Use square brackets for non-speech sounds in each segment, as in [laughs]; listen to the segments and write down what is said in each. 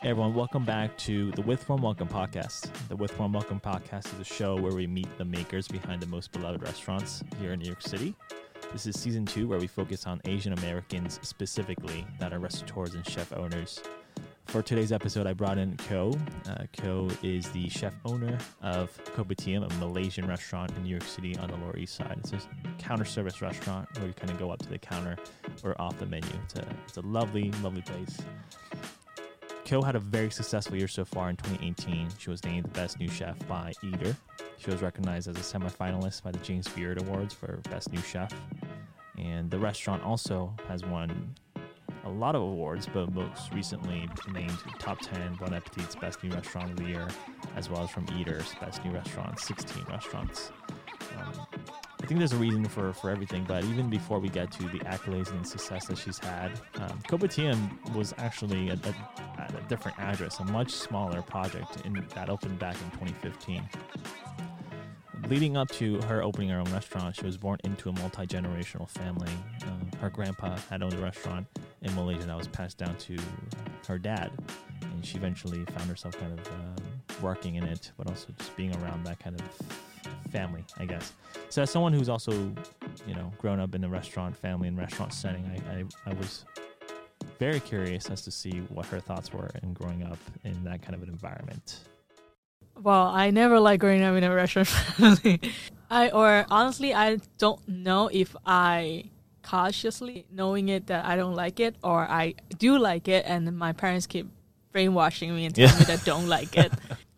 Hey everyone, welcome back to the With Warm Welcome podcast. The With Warm Welcome podcast is a show where we meet the makers behind the most beloved restaurants here in New York City. This is season two, where we focus on Asian Americans specifically that are restaurateurs and chef owners. For today's episode, I brought in Kyo. Uh, Kyo is the chef owner of Kopitiam, a Malaysian restaurant in New York City on the Lower East Side. It's a counter service restaurant where you kind of go up to the counter or off the menu. It's a, it's a lovely, lovely place. Kyo had a very successful year so far in 2018. She was named the best new chef by Eater. She was recognized as a semifinalist by the James Beard Awards for Best New Chef. And the restaurant also has won a lot of awards, but most recently named top 10 Bon Appetit's Best New Restaurant of the Year, as well as from Eater's Best New Restaurant, 16 restaurants. Um, I think there's a reason for, for everything, but even before we get to the accolades and success that she's had, um, Kopitiam was actually a, a, a different address, a much smaller project in, that opened back in 2015. Leading up to her opening her own restaurant, she was born into a multi generational family. Uh, her grandpa had owned a restaurant in Malaysia that was passed down to her dad, and she eventually found herself kind of um, working in it, but also just being around that kind of family, I guess. So, as someone who's also, you know, grown up in the restaurant family and restaurant setting, I, I, I was very curious as to see what her thoughts were in growing up in that kind of an environment. Well, I never like growing up in a restaurant [laughs] family. I or honestly, I don't know if I cautiously knowing it that I don't like it or I do like it, and my parents keep brainwashing me and telling yeah. me that I [laughs] don't like it.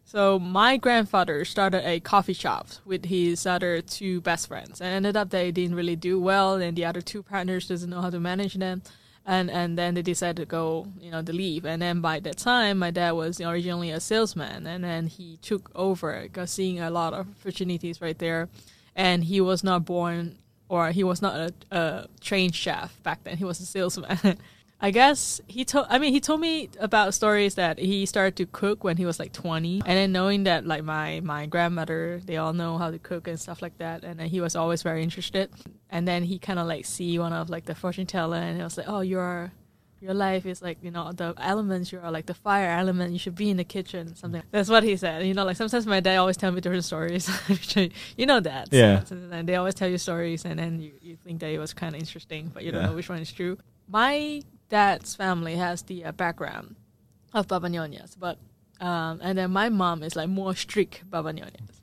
So my grandfather started a coffee shop with his other two best friends, and ended up they didn't really do well, and the other two partners doesn't know how to manage them and and then they decided to go you know to leave. And then by that time my dad was originally a salesman. And then he took over seeing a lot of opportunities right there. And he was not born or he was not a, a trained chef back then. He was a salesman [laughs] I guess he told. I mean, he told me about stories that he started to cook when he was like 20, and then knowing that like my my grandmother, they all know how to cook and stuff like that, and he was always very interested. And then he kind of like see one of like the fortune teller, and it was like, oh, your your life is like you know the elements. You're like the fire element. You should be in the kitchen. Something. That's what he said. You know, like sometimes my dad always tell me different stories. [laughs] you know that. Yeah. and they always tell you stories, and then you, you think that it was kind of interesting, but you don't know which one is true. My dad's family has the uh, background of Baba Nyonyas, but um, and then my mom is like more strict Baba Nyonyas.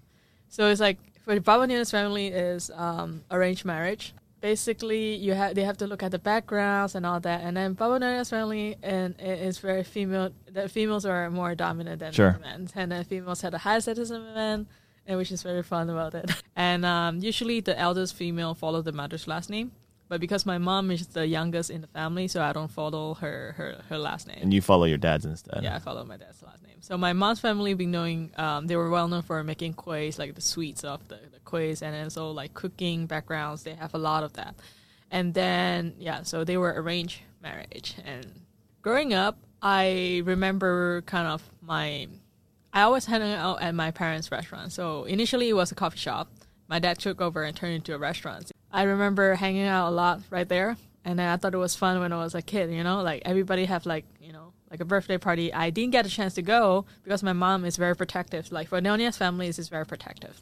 So it's like for the Baba Nyonyas family is um, arranged marriage. Basically, you have they have to look at the backgrounds and all that, and then Baba Nyonyas family and it is very female. The females are more dominant than sure. men, and the females had a higher status than men, and which is very fun about it. [laughs] And um, usually, the eldest female follow the mother's last name. But because my mom is the youngest in the family, so I don't follow her her, her last name. And you follow your dad's instead. Yeah, I follow my dad's last name. So my mom's family been knowing um, they were well known for making kuehs, like the sweets of the, the kuehs, and also like cooking backgrounds. They have a lot of that. And then yeah, so they were arranged marriage. And growing up, I remember kind of my I always hang out at my parents' restaurant. So initially it was a coffee shop. My dad took over and turned it into a restaurant. I remember hanging out a lot right there, and then I thought it was fun when I was a kid. You know, like everybody have like you know like a birthday party. I didn't get a chance to go because my mom is very protective. Like for Nyonya's families is very protective,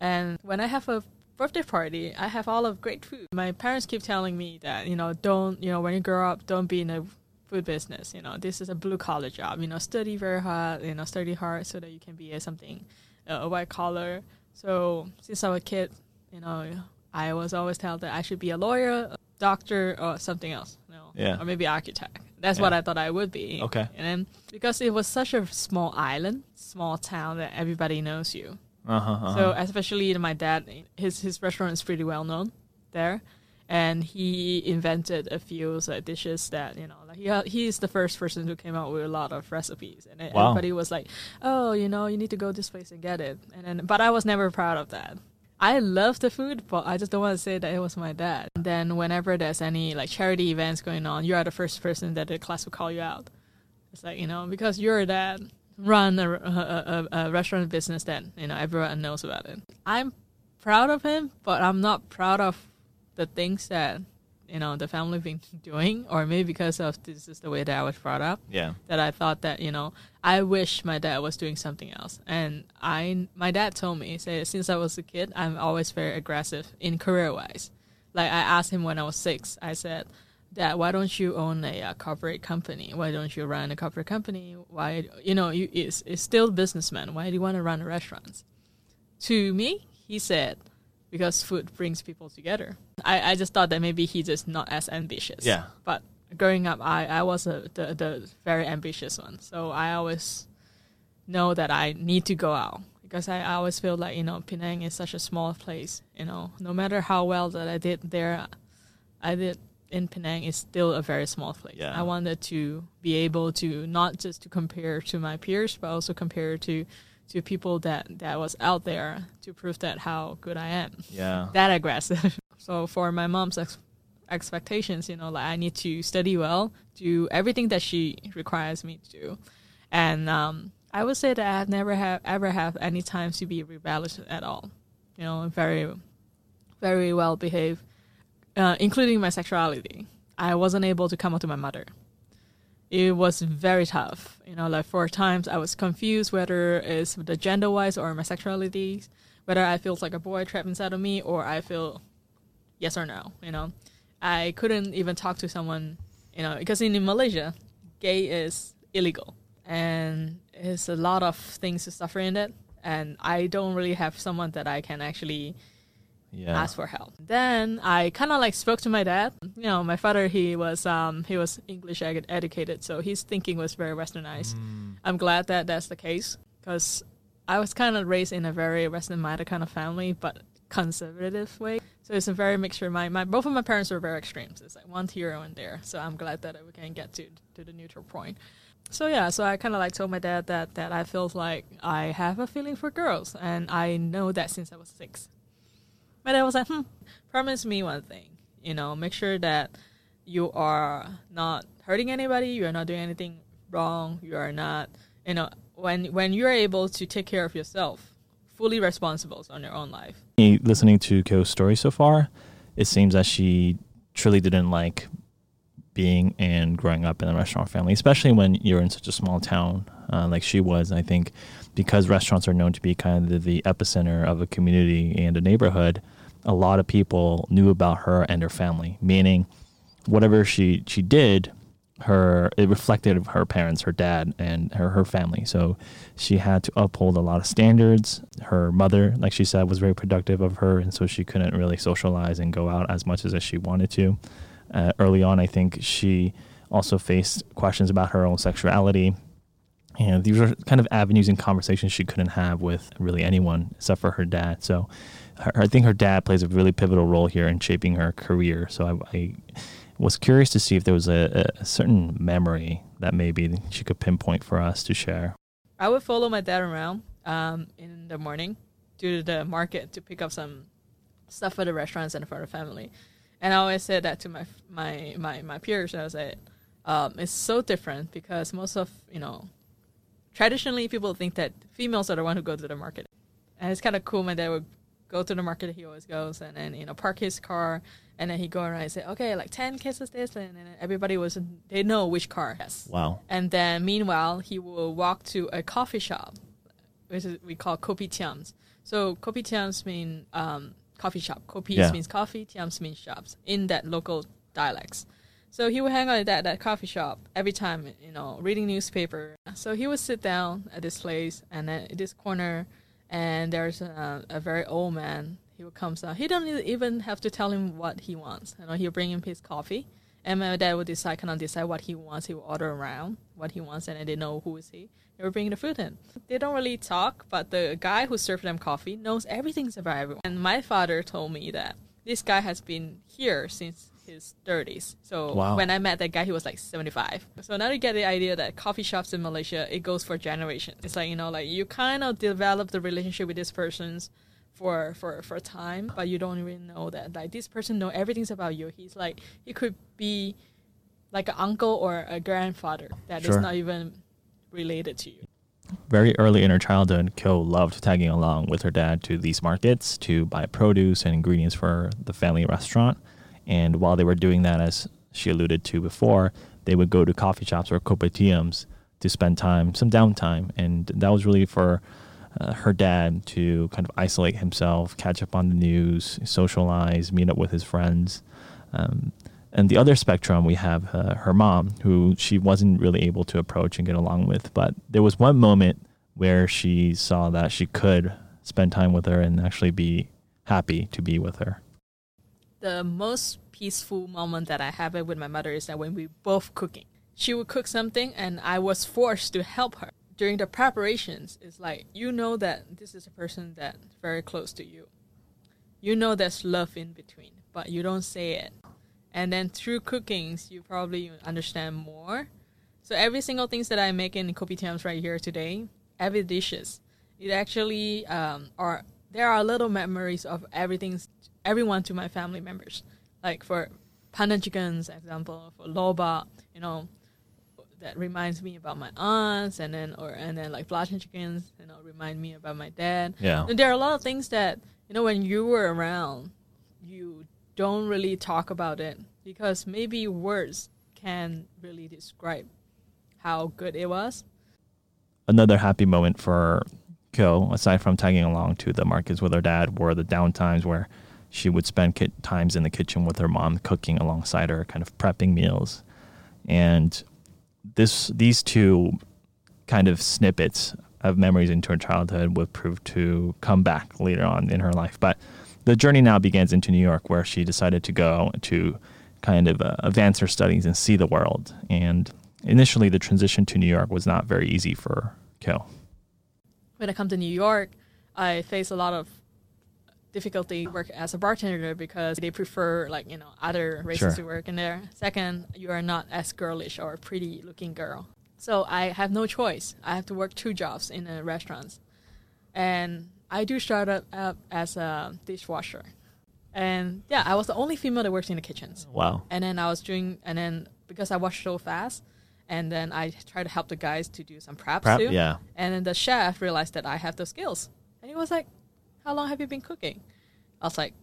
and when I have a birthday party, I have all of great food. My parents keep telling me that you know don't you know when you grow up don't be in a food business. You know this is a blue collar job. You know study very hard. You know study hard so that you can be a something a white collar. So since I was a kid, you know I was always told that I should be a lawyer, a doctor, or something else. You know, yeah. Or maybe architect. That's yeah. what I thought I would be. Okay. And then because it was such a small island, small town that everybody knows you. Uh-huh, uh-huh. So especially my dad, his his restaurant is pretty well known there, and he invented a few like, dishes that you know like he he's the first person who came out with a lot of recipes, and wow. everybody was like, oh, you know, you need to go this place and get it, and then but I was never proud of that. I love the food, but I just don't want to say that it was my dad. And then whenever there's any like charity events going on, you are the first person that the class will call you out. It's like you know because your dad run a, a, a, a restaurant business that you know everyone knows about it. I'm proud of him, but I'm not proud of the things that you know the family been [laughs] doing, or maybe because of this is the way that I was brought up Yeah. that I thought that you know I wish my dad was doing something else. And I, my dad told me, say since I was a kid, I'm always very aggressive in career wise. Like I asked him when I was six, I said, Dad, why don't you own a uh, corporate company? Why don't you run a corporate company? Why, you know, you it's, it's still businessman. Why do you want to run a restaurant? To me, he said, because food brings people together. I, I just thought that maybe he's just not as ambitious. Yeah. But growing up, I, I was a, the, the very ambitious one. So I always know that I need to go out because I, I always feel like, you know, Penang is such a small place. You know, no matter how well that I did there, I did in Penang is still a very small place. Yeah. I wanted to be able to not just to compare to my peers, but also compare to to people that that was out there to prove that how good I am Yeah. that aggressive. [laughs] so for my mom's ex- expectations, you know, like I need to study well, do everything that she requires me to do, and um, I would say that I have never have ever have any times to be rebellious at all. You know, very, very well behaved, uh, including my sexuality. I wasn't able to come out to my mother. It was very tough. You know, like four times I was confused whether it's the gender wise or my sexuality whether I feel like a boy trapped inside of me or I feel yes or no. You know, I couldn't even talk to someone. You know, because in Malaysia, gay is illegal and it's a lot of things to suffer in it. And I don't really have someone that I can actually Yeah. ask for help. Then I kind of like spoke to my dad. You know, my father he was um he was English ed- educated, so his thinking was very westernized. I'm glad that that's the case because I was kind of raised in a very Western-minded kind of family, but conservative way. So it's a very mixture. My my both of my parents were very extreme. So it's like one here and there. So I'm glad that we can get to to the neutral point. So yeah, so I kind of like told my dad that that I feel like I have a feeling for girls, and I know that since I was six. My I was like, hmm, promise me one thing. You know, make sure that you are not hurting anybody, you are not doing anything wrong, you are not, you know, when when you're able to take care of yourself, fully responsible on your own life. Listening to Kyo's story so far, it seems that she truly didn't like being and growing up in a restaurant family, especially when you're in such a small town uh, like she was. I think because restaurants are known to be kind of the epicenter of a community and a neighborhood, a lot of people knew about her and her family, meaning whatever she she did her it reflected of her parents her dad and her her family. So she had to uphold a lot of standards. Her mother like she said was very productive of her and so she couldn't really socialize and go out as much as she wanted to. Uh, early on i think she also faced questions about her own sexuality. And these were kind of avenues and conversations she couldn't have with really anyone except for her dad. So her, I think her dad plays a really pivotal role here in shaping her career. So I, I was curious to see if there was a, a certain memory that maybe she could pinpoint for us to share. I would follow my dad around um, in the morning to the market to pick up some stuff for the restaurants and for the family. And I always said that to my my my, my peers. I was like, um, it's so different because most of you know, traditionally people think that females are the one who go to the market, and it's kind of cool. My dad would go to the market. He always goes and then you know park his car, and then he go around and say, okay, like ten cases this, and then everybody was they know which car. Yes. Wow. And then meanwhile, he will walk to a coffee shop, which is, we call kopi tiams. So kopi tiams mean um, coffee shop. Kopi Yeah. means coffee, tiams means shops in that local dialects. So he would hang out at that, that coffee shop every time, you know, reading newspaper. So he would sit down at this place and then in this corner, and there's a, a very old man. He would come down. He don't even have to tell him what he wants. You know, he'll bring him his coffee, and my dad would decide, kind of decide what he wants. He will order around what he wants, and they know who is he. They were bringing the food in. They don't really talk, but the guy who served them coffee knows everything about everyone. And my father told me that this guy has been here since his 30s. So Wow. when I met that guy, he was like 75. So now you get the idea that coffee shops in Malaysia, it goes for generations. It's like, you know, like you kind of develop the relationship with this person's for for for time, but you don't even know that like this person know everything about you. He's like he could be like an uncle or a grandfather that is Sure. not even related to you. Very early in her childhood, Kyo loved tagging along with her dad to these markets to buy produce and ingredients for the family restaurant. And while they were doing that, as she alluded to before, they would go to coffee shops or kopitiams to spend time, some downtime. And that was really for uh, her dad to kind of isolate himself, catch up on the news, socialize, meet up with his friends. Um, and the other spectrum, we have uh, her mom, who she wasn't really able to approach and get along with. But there was one moment where she saw that she could spend time with her and actually be happy to be with her. The most peaceful moment that I have it with my mother is that when we both cooking. She would cook something and I was forced to help her. During the preparations, it's like you know that this is a person that's very close to you. You know there's love in between, but you don't say it. And then through cookings, you probably understand more. So every single things that I make in kopitiams right here today, every dishes, it actually um, are there are little memories of everything, everyone to my family members. Like for pandan chickens, example, for loba, you know, that reminds me about my aunts, and then or and then like belacan chickens, you know, remind me about my dad. Yeah. And there are a lot of things that you know when you were around, you don't really talk about it because maybe words can really describe how good it was. Another happy moment for Kyo, aside from tagging along to the markets with her dad, were the downtimes where she would spend ki- times in the kitchen with her mom, cooking alongside her, kind of prepping meals. And this, these two kind of snippets of memories into her childhood would prove to come back later on in her life. But the journey now begins into New York, where she decided to go to kind of uh, advance her studies and see the world. And initially, the transition to New York was not very easy for Kyo. When I come to New York, I face a lot of difficulty work as a bartender because they prefer like you know other races Sure. to work in there. Second, you are not as girlish or pretty looking girl, so I have no choice. I have to work two jobs in a restaurant, and I do start up, up as a dishwasher, and yeah, I was the only female that works in the kitchens. Wow. And then I was doing, and then because I washed so fast, and then I tried to help the guys to do some preps Prep? too. Yeah. And then the chef realized that I have the skills. And he was like, How long have you been cooking? I was like,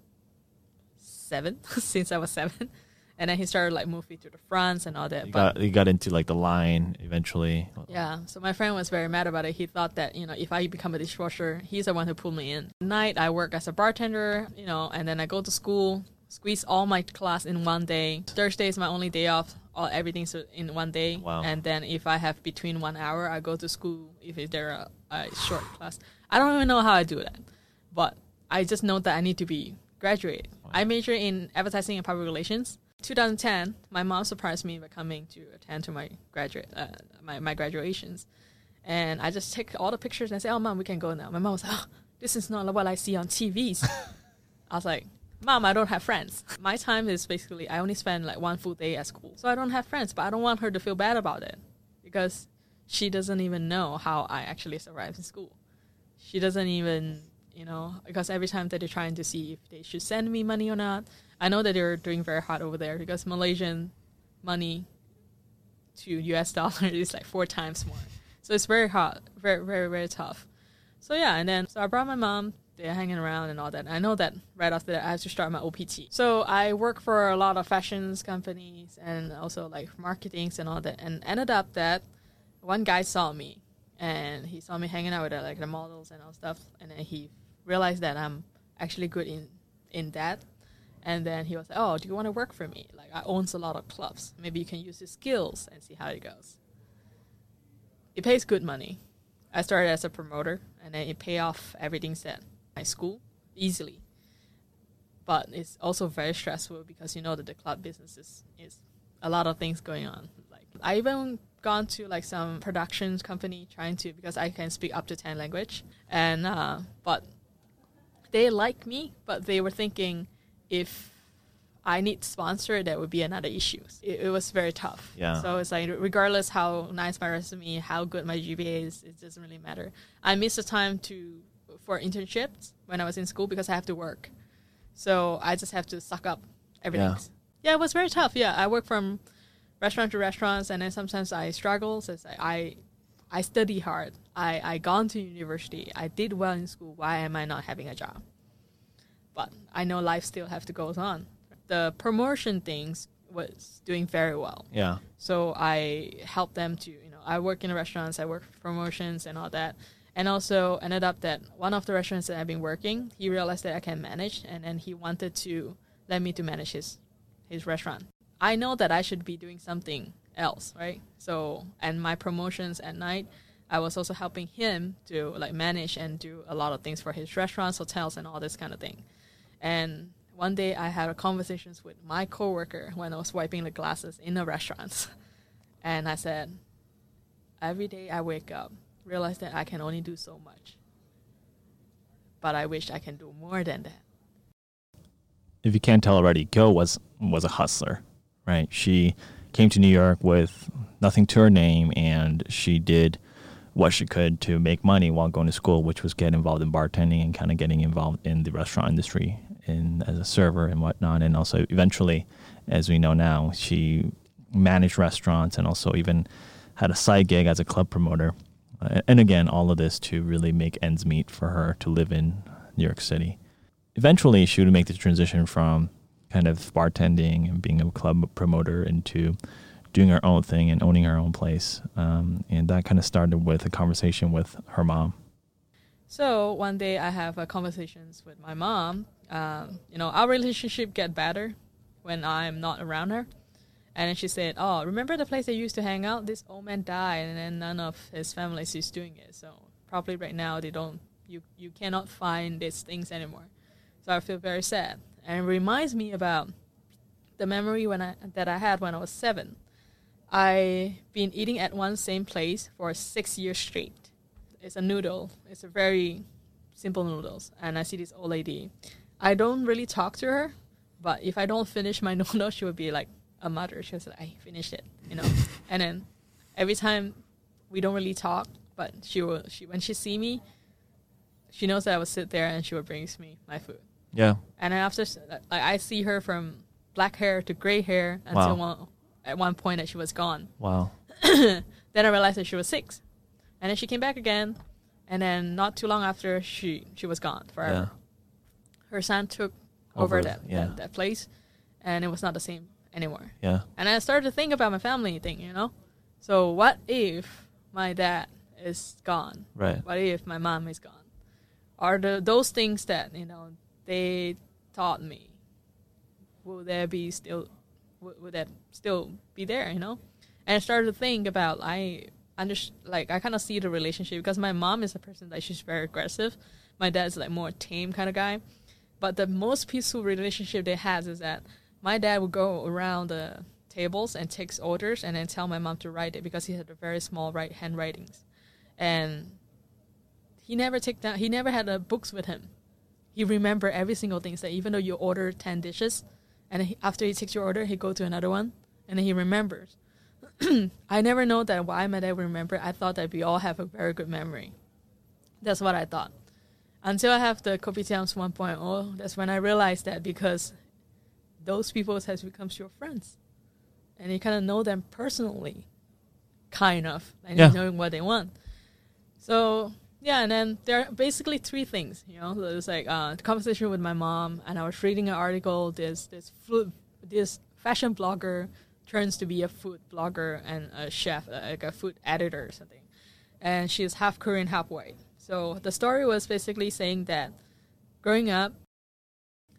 Seven, [laughs] since I was seven. And then he started like moving to the fronts and all that. You but got, you got into like the line eventually. yeah, so my friend was very mad about it. He thought that, you know, if I become a dishwasher, he's the one who pulled me in. At night, I work as a bartender, you know, and then I go to school, squeeze all my class in one day. Thursday is my only day off. All everything's in one day. Wow. And then if I have between one hour, I go to school if there a, a uh, short class. I don't even know how I do that, but I just know that I need to be graduated. I major in advertising and public relations. 2010, my mom surprised me by coming to attend to my graduate uh, my, my graduations, and I just take all the pictures and say, "Oh, mom, we can go now." My mom was, "Oh, this is not what I see on TVs." [laughs] I was like, "Mom, I don't have friends. My time is basically I only spend like one full day at school, so I don't have friends. But I don't want her to feel bad about it because she doesn't even know how I actually survived in school. She doesn't even." You know, because every time that they're trying to see if they should send me money or not, I know that they're doing very hard over there because Malaysian money to US [laughs] dollar is like four times more. So it's very hard, very, very, very tough. So yeah, and then so I brought my mom. They're hanging around and all that. I know that right after that I have to start my OPT. So I work for a lot of fashions companies and also like marketings and all that. And ended up that one guy saw me and he saw me hanging out with like the models and all stuff. And then he realized that I'm actually good in in that. And then he was like, "Oh, do you want to work for me? Like, I owns a lot of clubs. Maybe you can use your skills and see how it goes." It pays good money. I started as a promoter, and then it pay off everything set my school easily. But it's also very stressful because you know that the club business is, is a lot of things going on. Like I even gone to like some production company trying to because I can speak up to ten language, and uh, but they like me, but they were thinking if I need sponsor, that would be another issue. It, it was very tough. Yeah. So it's like regardless how nice my resume, how good my GPA is, it doesn't really matter. I missed the time to for internships when I was in school because I have to work. So I just have to suck up everything. Yeah. Yeah, it was very tough. Yeah, I work from restaurant to restaurants, and then sometimes I struggle. So like I, I study hard. I I gone to university. I did well in school. Why am I not having a job? But I know life still have to goes on. the promotion things was doing very well. Yeah. So I helped them to, you know, I work in restaurants, I work for promotions and all that. And also ended up that one of the restaurants that I've been working, he realized that I can manage and then he wanted to let me to manage his his restaurant. I know that I should be doing something else, right? So and my promotions at night, I was also helping him to like manage and do a lot of things for his restaurants, hotels and all this kind of thing. And one day I had a conversations with my coworker when I was wiping the glasses in the restaurants. [laughs] And I said, every day I wake up, realize that I can only do so much. But I wish I can do more than that. If you can't tell already, Gil was was a hustler, right? She came to New York with nothing to her name, and she did what she could to make money while going to school, which was get involved in bartending and kind of getting involved in the restaurant industry in as a server and whatnot. And also, eventually, as we know now, she managed restaurants and also even had a side gig as a club promoter. And again, all of this to really make ends meet for her to live in New York City. Eventually, she would make the transition from kind of bartending and being a club promoter into doing our own thing and owning our own place. Um, and that kind of started with a conversation with her mom. So one day I have a conversations with my mom. Um, you know, our relationship get better when I'm not around her. And she said, "Oh, remember the place they used to hang out? This old man died, and then none of his family is doing it. So probably right now they don't. You you cannot find these things anymore. So I feel very sad, and it reminds me about the memory when I that I had when I was seven. I been eating at one same place for six years straight. It's a noodle. It's a very simple noodles, and I see this old lady. I don't really talk to her, but if I don't finish my [laughs] noodle, she would be like a mother. She was like, "I finished it," you know. [laughs] and then every time we don't really talk, but she will. She when she see me, she knows that I will sit there and she will brings me my food. Yeah. And then after, like, I see her from black hair to gray hair until Wow. one, at one point that she was gone. [clears throat] Wow. then I realized that she was six, and then she came back again, and then not too long after she she was gone forever. Yeah. Her son took over, Over, that, yeah. that that place, and it was not the same anymore. Yeah. And I started to think about my family thing, you know. So what if my dad is gone? Right. What if my mom is gone? Are the those things that you know they taught me? Will there be still? Would, would that still be there? You know? And I started to think about I under like I kind of see the relationship because my mom is a person that she's very aggressive. My dad's like more tame kind of guy. But the most peaceful relationship they has is that my dad would go around the tables and takes orders and then tell my mom to write it because he had a very small right handwritings, and he never take down. He never had uh, books with him. He remember every single thing. So even though you order ten dishes, and he, after he takes your order, he go to another one, and then he remembers. [clears throat] I never know that why my dad would remember. I thought that we all have a very good memory. That's what I thought. Until I have the Kopitiams 1.0, that's when I realized that because those people has become your friends, and you kind of know them personally, kind of, and Yeah. knowing what they want. So yeah, and then there are basically three things. You know, there's like uh, the conversation with my mom, and I was reading an article. This this food, this fashion blogger turns to be a food blogger and a chef, uh, like a food editor or something, and she's half Korean, half white. So the story was basically saying that growing up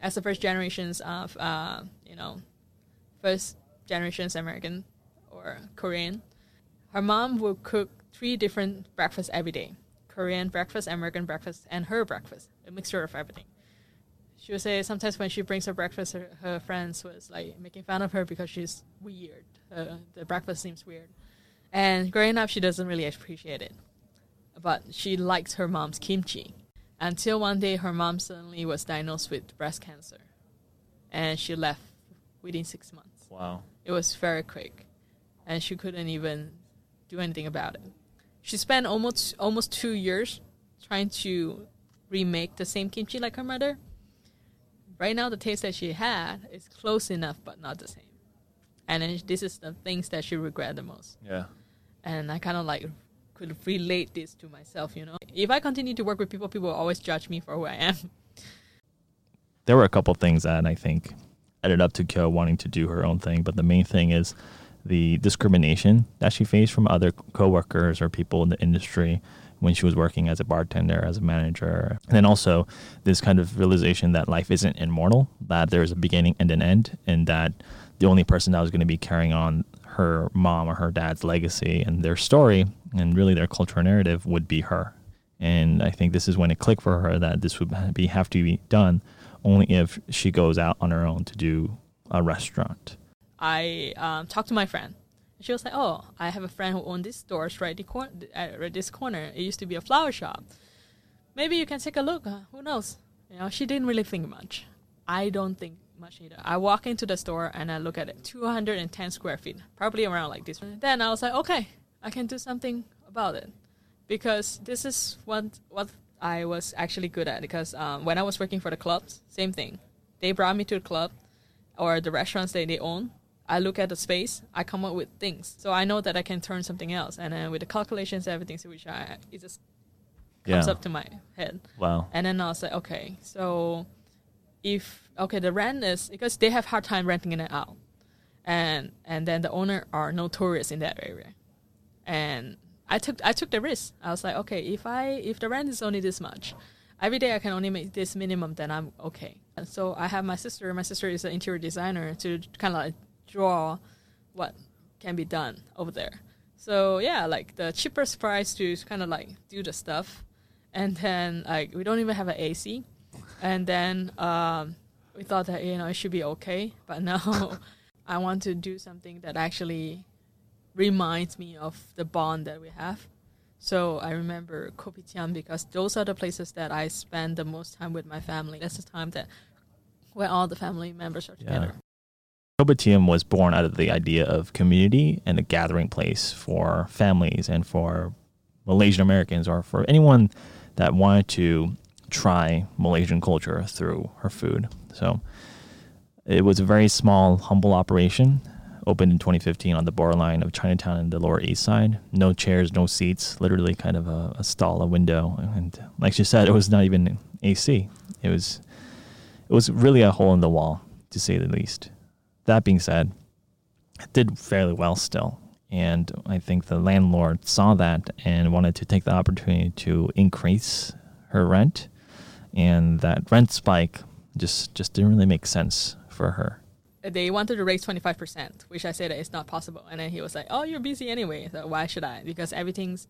as the first generations of uh, you know first generations American or Korean, her mom would cook three different breakfasts every day: Korean breakfast, American breakfast, and her breakfast, a mixture of everything. She would say sometimes when she brings her breakfast, her, her friends was like making fun of her because she's weird. Uh, the breakfast seems weird, and growing up, she doesn't really appreciate it. But she liked her mom's kimchi until one day her mom suddenly was diagnosed with breast cancer and she left within six months Wow. it was very quick and she couldn't even do anything about it she spent almost almost two years trying to remake the same kimchi like her mother right now the taste that she had is close enough but not the same and then this is the things that she regret the most Yeah. and I kind of like could relate this to myself. You know, if I continue to work with people, people will always judge me for who I am. [laughs] There were a couple things that I think added up to Kyo wanting to do her own thing. But the main thing is the discrimination that she faced from other coworkers or people in the industry when she was working as a bartender, as a manager. And then also this kind of realization that life isn't immortal, that there's a beginning and an end, and that the only person that was going to be carrying on her mom or her dad's legacy and their story and really their cultural narrative would be her. And I think this is when it clicked for her that this would be have to be done only if she goes out on her own to do a restaurant. I um, talked to my friend. She was like, "Oh, I have a friend who owns this store right, cor- right this corner. It used to be a flower shop. Maybe you can take a look. Uh, who knows?" You know, she didn't really think much. I don't think much either. I walk into the store and I look at it, 210 square feet, probably around like this. Then I was like, okay, I can do something about it, because this is what what I was actually good at. Because um, when I was working for the clubs, same thing. They brought me to the club or the restaurants that they own. I look at the space, I come up with things. So I know that I can turn something else. And then with the calculations, everything, so which I it just comes Yeah. up to my head. Wow. And then I was like, okay, so if okay, the rent is because they have hard time renting it out, and and then the owner are notorious in that area, and I took I took the risk. I was like, okay, if I if the rent is only this much, every day I can only make this minimum, then I'm okay. And so I have my sister. My sister is an interior designer to kind of like draw what can be done over there. So yeah, like the cheapest price to kind of like do the stuff, and then like we don't even have an AC, and then um, we thought that you know it should be okay, but now [laughs] I want to do something that actually reminds me of the bond that we have. So I remember Kopitiam because those are the places that I spend the most time with my family. That's the time that where all the family members are Yeah. Kopitiam was born out of the idea of community and a gathering place for families and for Malaysian Americans or for anyone that wanted to try Malaysian culture through her food. So it was a very small, humble operation. Opened in 2015 on the borderline of Chinatown and the Lower East Side. No chairs, no seats, literally kind of a, a stall, a window. And like she said, it was not even AC. It was, it was really a hole in the wall, to say the least that being said, it did fairly well still. And I think the landlord saw that and wanted to take the opportunity to increase her rent. And that rent spike just just didn't really make sense for her. They wanted to raise 25%, which I said that it's not possible. And then he was like, oh, you're busy anyway. So why should I? Because everything's,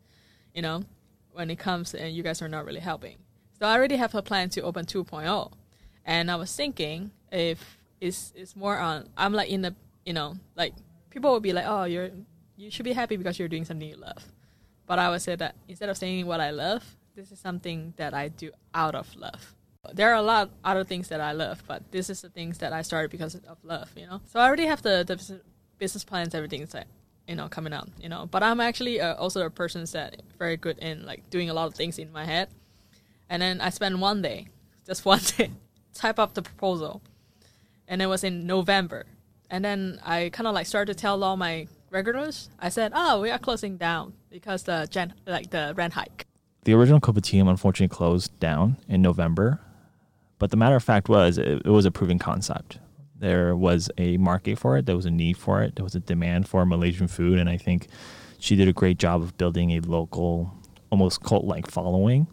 you know, when it comes and you guys are not really helping. So I already have a plan to open 2.0. And I was thinking if it's, it's more on, I'm like in the, you know, like people will be like, oh, you're, you should be happy because you're doing something you love. But I would say that instead of saying what I love, this is something that I do out of love. There are a lot other things that I love, but this is the things that I started because of love, you know. So I already have the, the business plans, everything's like, you know, coming out, you know. But I'm actually uh, also a person that very good in like doing a lot of things in my head, and then I spend one day, just [laughs] one day, type up the proposal, and it was in November, and then I kind of like started to tell all my regulars. I said, "Oh, we are closing down because the gen like the rent hike." The original Kopitiam unfortunately closed down in November, but the matter of fact was it, it was a proven concept. There was a market for it, there was a need for it, there was a demand for Malaysian food, and I think she did a great job of building a local, almost cult-like following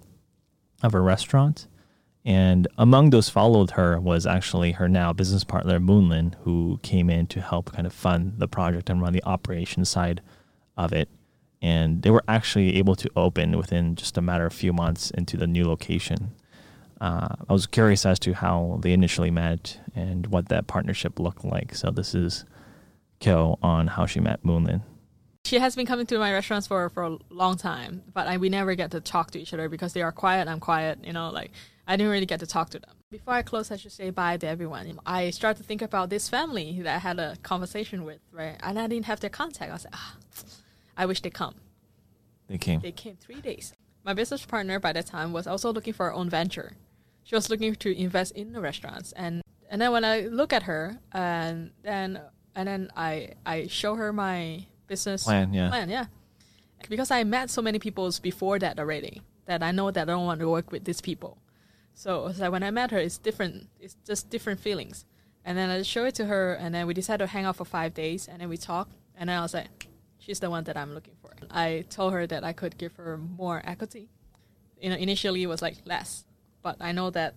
of a restaurant. And among those followed her was actually her now business partner Moonlynn, who came in to help kind of fund the project and run the operation side of it and they were actually able to open within just a matter of few months into the new location. Uh, I was curious as to how they initially met and what that partnership looked like. So this is Kyo on how she met Moonlynn. She has been coming to my restaurants for, for a long time, but I, we never get to talk to each other because they are quiet. I'm quiet, you know, like I didn't really get to talk to them. Before I close, I should say bye to everyone. I started to think about this family that I had a conversation with, right? And I didn't have their contact. I was like, ah, I wish they come. They came. They came three days. My business partner by that time was also looking for her own venture. She was looking to invest in the restaurants, and and then when I look at her, and then and then I I show her my business Plan, yeah. plan, yeah, because I met so many people before that already that I know that I don't want to work with these people. So it's like when I met her, it's different. It's just different feelings. And then I show it to her, and then we decided to hang out for five days, and then we talked, and then I was like, she's the one that I'm looking for. I told her that I could give her more equity. You know, initially it was like less, but I know that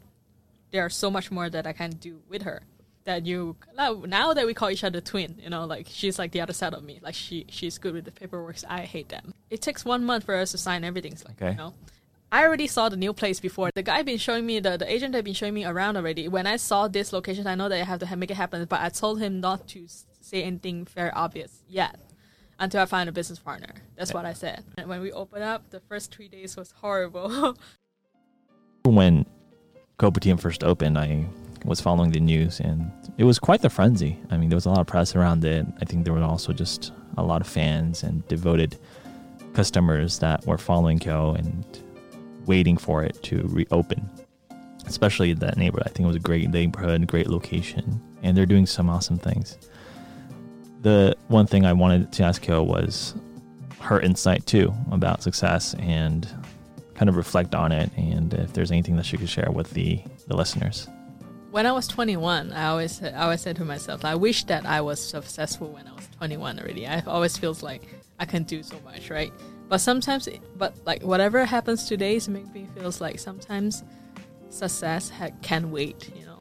there's so much more that I can do with her. That you now that we call each other twin, you know, like she's like the other side of me. Like she she's good with the paperwork. I hate them. It takes one month for us to sign everything. Like, Okay. You know, I already saw the new place before. The guy been showing me the the agent had been showing me around already. When I saw this location, I know that I have to make it happen. But I told him not to say anything very obvious yet until I find a business partner. That's what I said. And when we opened up, the first three days was horrible. [laughs] when Kopitiam first opened, I was following the news and it was quite the frenzy. I mean, there was a lot of press around it. I think there were also just a lot of fans and devoted customers that were following Kyo and waiting for it to reopen. Especially that neighborhood. I think it was a great neighborhood, great location, and they're doing some awesome things. The one thing I wanted to ask Kyo was her insight too about success and kind of reflect on it and if there's anything that she could share with the, the listeners. when I was 21, I always I always said to myself, I wish that I was successful when I was 21 already. I always feels like I can do so much, right? But sometimes, but like whatever happens today, it makes me feels like sometimes success ha- can wait. You know,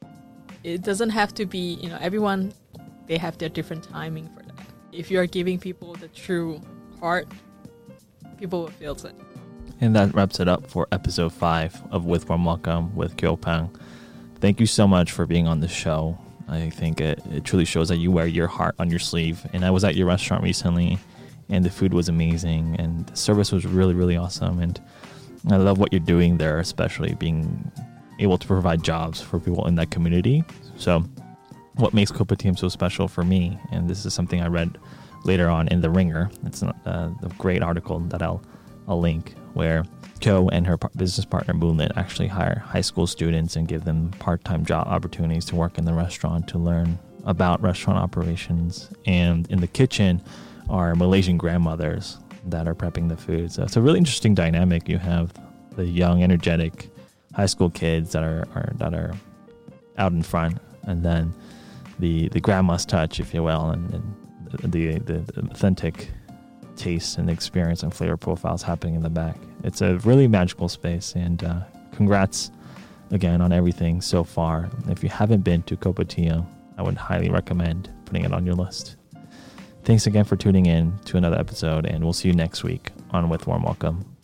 it doesn't have to be. You know, everyone they have their different timing for that. If you're giving people the true heart, people will feel it. And that wraps it up for episode five of With Warm Welcome with Kyo Pang. Thank you so much for being on the show. I think it, it truly shows that you wear your heart on your sleeve. And I was at your restaurant recently, and the food was amazing, and the service was really, really awesome. And I love what you're doing there, especially being able to provide jobs for people in that community. So, what makes Kopitiam so special for me, and this is something I read later on in The Ringer. It's a, uh, a great article that I'll, I'll link where Kyo and her business partner Moonlynn actually hire high school students and give them part-time job opportunities to work in the restaurant to learn about restaurant operations. And in the kitchen are Malaysian grandmothers that are prepping the food. So it's a really interesting dynamic. You have the young, energetic high school kids that are, are that are out in front, and then the the grandma's touch, if you will, and, and the, the the authentic taste and experience and flavor profiles happening in the back. It's a really magical space, and uh, congrats again on everything so far. If you haven't been to Kopitiam, I would highly recommend putting it on your list. Thanks again for tuning in to another episode, and we'll see you next week on With Warm Welcome.